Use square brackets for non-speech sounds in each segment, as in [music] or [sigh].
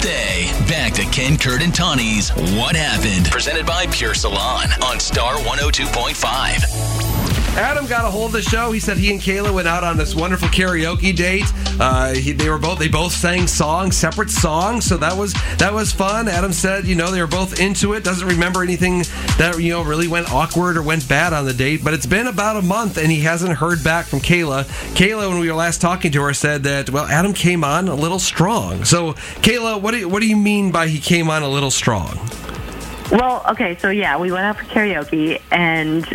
day. Back to Ken, Kurt, and Tawinee's What Happened? Presented by Pure Salon on Star 102.5. Adam got a hold of the show. He said he and Kayla went out on this wonderful karaoke date. Uh, he, they were both they both sang songs, separate songs, so that was that was fun. Adam said, you know, they were both into it. Doesn't remember anything that you know really went awkward or went bad on the date. But it's been about a month and he hasn't heard back from Kayla. Kayla, when we were last talking to her, said that well, Adam came on a little strong. So, Kayla, what do you, what do you mean by he came on a little strong? Well, okay, so yeah, we went out for karaoke, and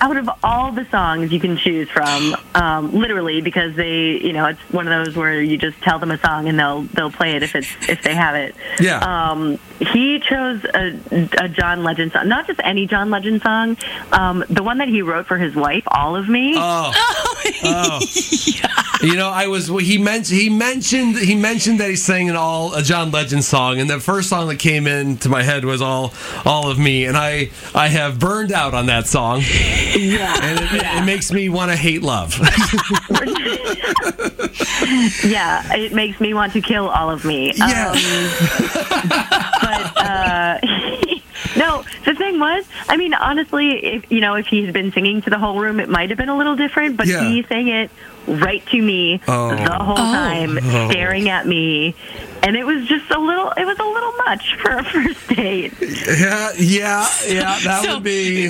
out of all the songs you can choose from, um, literally, because they, you know, it's one of those where you just tell them a song and they'll they'll play it if it's if they have it. Yeah. Um, he chose a, a John Legend song, not just any John Legend song, um, the one that he wrote for his wife, "All of Me." Oh, [laughs] oh. You know, I was he mentioned he mentioned he mentioned that he sang an all a John Legend song, and the first song that came into my head was all all of me, and I I have burned out on that song, yeah. and it, it makes me want to hate love. [laughs] yeah, it makes me want to kill all of me. Yeah. Um, but uh, no, the thing was, I mean, honestly, if you know, if he's been singing to the whole room, it might have been a little different. But Yeah. he sang it right to me Oh. the whole oh. time, Oh. staring at me. And it was just a little, it was a little much for a [laughs] first date. yeah, yeah, yeah. That So- would be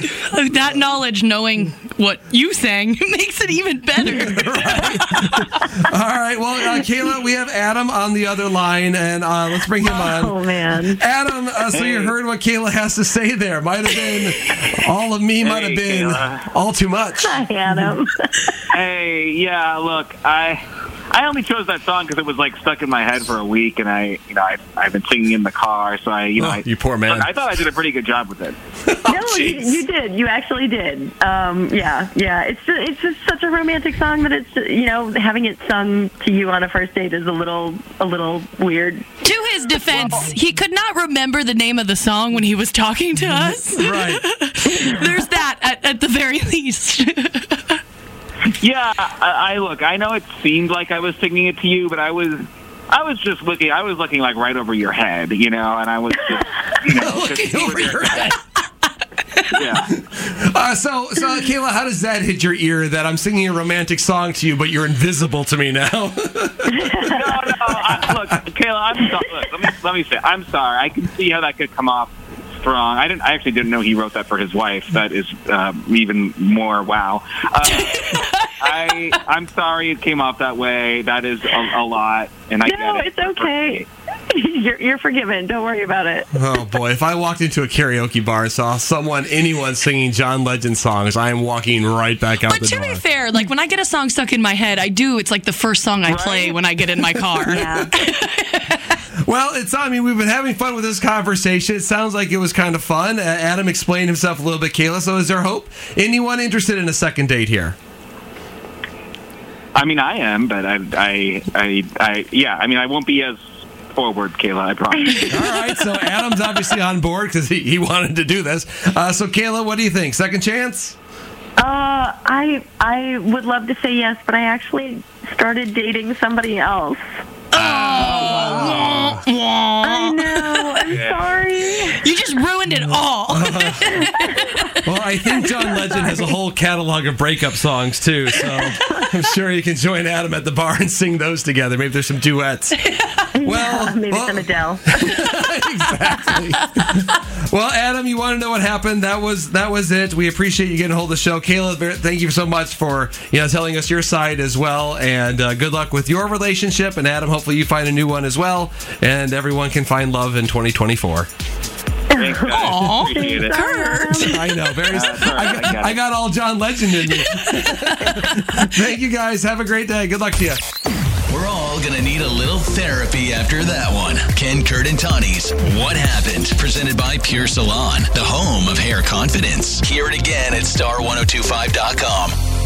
that knowledge, knowing what you sang, [laughs] makes it even better. [laughs] all right. Well, uh, Kayla, we have Adam on the other line, and uh, let's bring him on. Oh, man. Adam, uh, so you heard what Kayla has to say there. Might have been all of me, might have Hey, been Kayla. all too much. Hi, Adam. Hey, yeah, look, I I only chose that song because it was like stuck in my head for a week, and I, you know, I, I've been singing in the car, so I, you know, Oh, I, you poor man. Look, I thought I did a pretty good job with it. [laughs] no, you, you did. You actually did. Um, yeah, yeah. It's just, it's just such a romantic song that it's you know having it sung to you on a first date is a little a little weird. to his defense, he could not remember the name of the song when he was talking to us. Right. [laughs] There's that at, at the very least. [laughs] Yeah, I, I look. I know it seemed like I was singing it to you, but I was. I was just looking. I was looking like right over your head, you know, and I was just, you know, [laughs] Looking just- over your head. [laughs] Yeah. Uh, so, so Kayla, how does that hit your ear that I'm singing a romantic song to you, but you're invisible to me now? [laughs] no, no. I, look, Kayla, I'm so, look, let me let me say, I'm sorry. I can see how that could come off strong. I didn't. I actually didn't know he wrote that for his wife. That is um, even more wow. Uh, I I'm sorry it came off that way. That is a, a lot, and I No, get it. it's okay. [laughs] you're you're forgiven. Don't worry about it. oh boy, if I walked into a karaoke bar and saw someone, anyone singing John Legend songs, I am walking right back out But the to door. be fair, like when I get a song stuck in my head, I do. It's like the first song I play when I get in my car. [laughs] Yeah. [laughs] Well, it's. I mean, we've been having fun with this conversation. It sounds like it was kind of fun. Uh, Adam explained himself a little bit, Kayla. So, is there hope? Anyone interested in a second date here? I mean, I am, but I, I, I, I, yeah. I mean, I won't be as forward, Kayla. I promise. [laughs] All right. So, Adam's obviously on board because he, he wanted to do this. Uh, so, Kayla, what do you think? Second chance? Uh, I I would love to say yes, but I actually started dating somebody else. Wah, wah. I know. I'm sorry. You just ruined it all. [laughs] Well, I think John Legend has a whole catalog of breakup songs too. So, I'm sure you can join Adam at the bar and sing those together. Maybe there's some duets. [laughs] Well, Maybe well- some Adele. [laughs] exactly. well, Adam, you want to know what happened? That was that was it. We appreciate you getting a hold of the show, Kayla. Thank you so much for you know telling us your side as well, and uh, good luck with your relationship. And Adam, hopefully you find a new one as well, and everyone can find love in 2024. Thanks, guys. Aw. Appreciate it. Kurt. I know, very. That's all right, I, I got, got I got all John Legend in me. [laughs] Thank you guys. Have a great day. Good luck to you. We're all gonna need a little therapy after that one. Ken, Kurt, and Tawinee's What Happened? Presented by Pure Salon, the home of hair confidence. Hear it again at star1025.com.